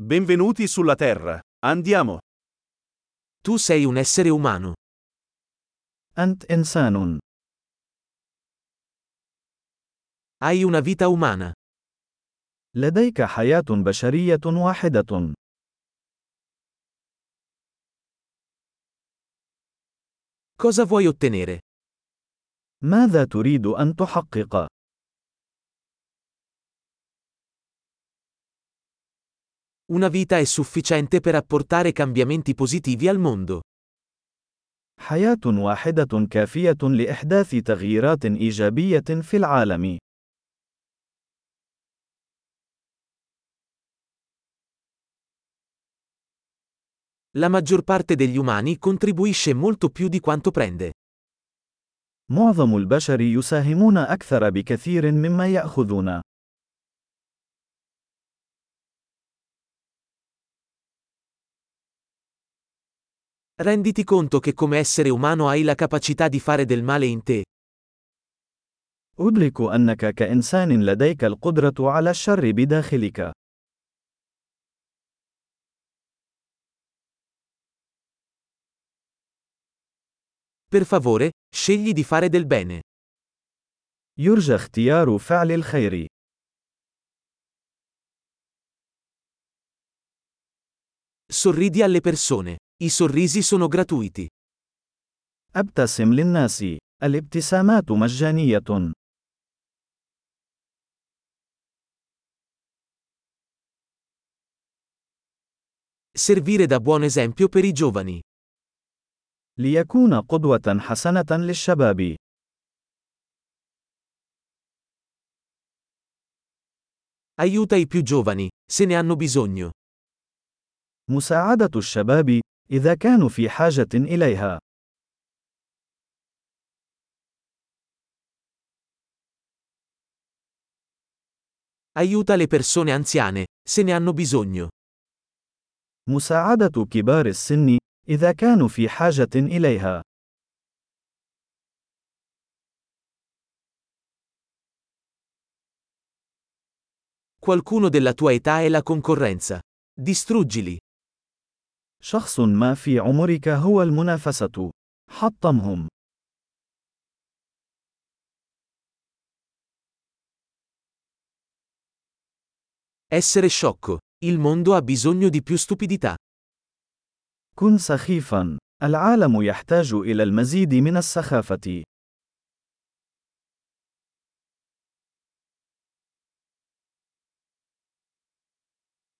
Benvenuti sulla Terra. Andiamo. Tu sei un essere umano. أنت إنسان. Hai una vita umana. لديك حياة بشرية واحدة. Cosa vuoi ottenere? ماذا تريد أن تحقق؟ Una vita è sufficiente per apportare cambiamenti positivi al mondo. حياة واحدة كافية لإحداث تغييرات إيجابية في العالم. La maggior parte degli umani contribuisce molto più di quanto prende. معظم البشر يساهمون أكثر بكثير مما يأخذون. Renditi conto che come essere umano hai la capacità di fare del male in te. أدرك أنك كإنسان لديك القدرة على الشر بداخلك. Per favore, scegli di fare del bene. يرجى اختيار فعل الخير. Sorridi alle persone. I sorrisi sono gratuiti. ابتسم للناس. الابتسامات مجانية. Servire da buon esempio per i giovani. ليكون قدوة حسنة للشباب. Aiuta i più giovani, se ne hanno bisogno. مساعدة الشباب، إذا كانوا في حاجة إليها. Aiuta le persone anziane, se ne hanno bisogno. مساعدة كبار السن، إذا كانوا في حاجة إليها. Qualcuno della tua età è la concorrenza. Distruggili. شخص ما في عمرك هو المنافسة. حطمهم. Essere sciocco. Il mondo ha bisogno di più stupidità. كن سخيفا. العالم يحتاج إلى المزيد من السخافة.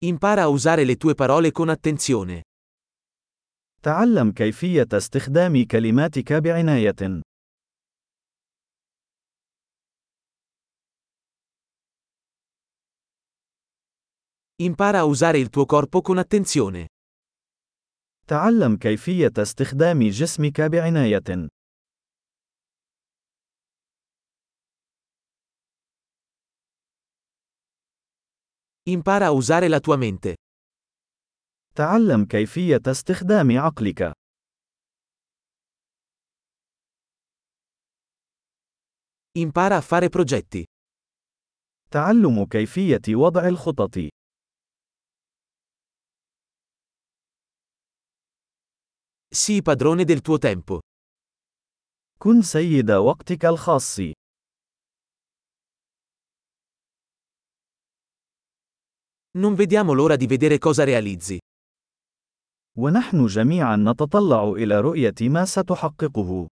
Impara a usare le tue parole con attenzione. تعلم كيفية استخدام كلماتك بعناية. Impara a usare il tuo corpo con attenzione. تعلم كيفية استخدام جسمك بعناية. Impara a usare la tua mente. تعلم كيفية استخدام عقلك. Impara a fare progetti. تعلم كيفية وضع الخطط. Sii padrone del tuo tempo. كن سيد وقتك الخاص. Non vediamo l'ora di vedere cosa realizzi. ونحن جميعا نتطلع إلى رؤية ما ستحققه.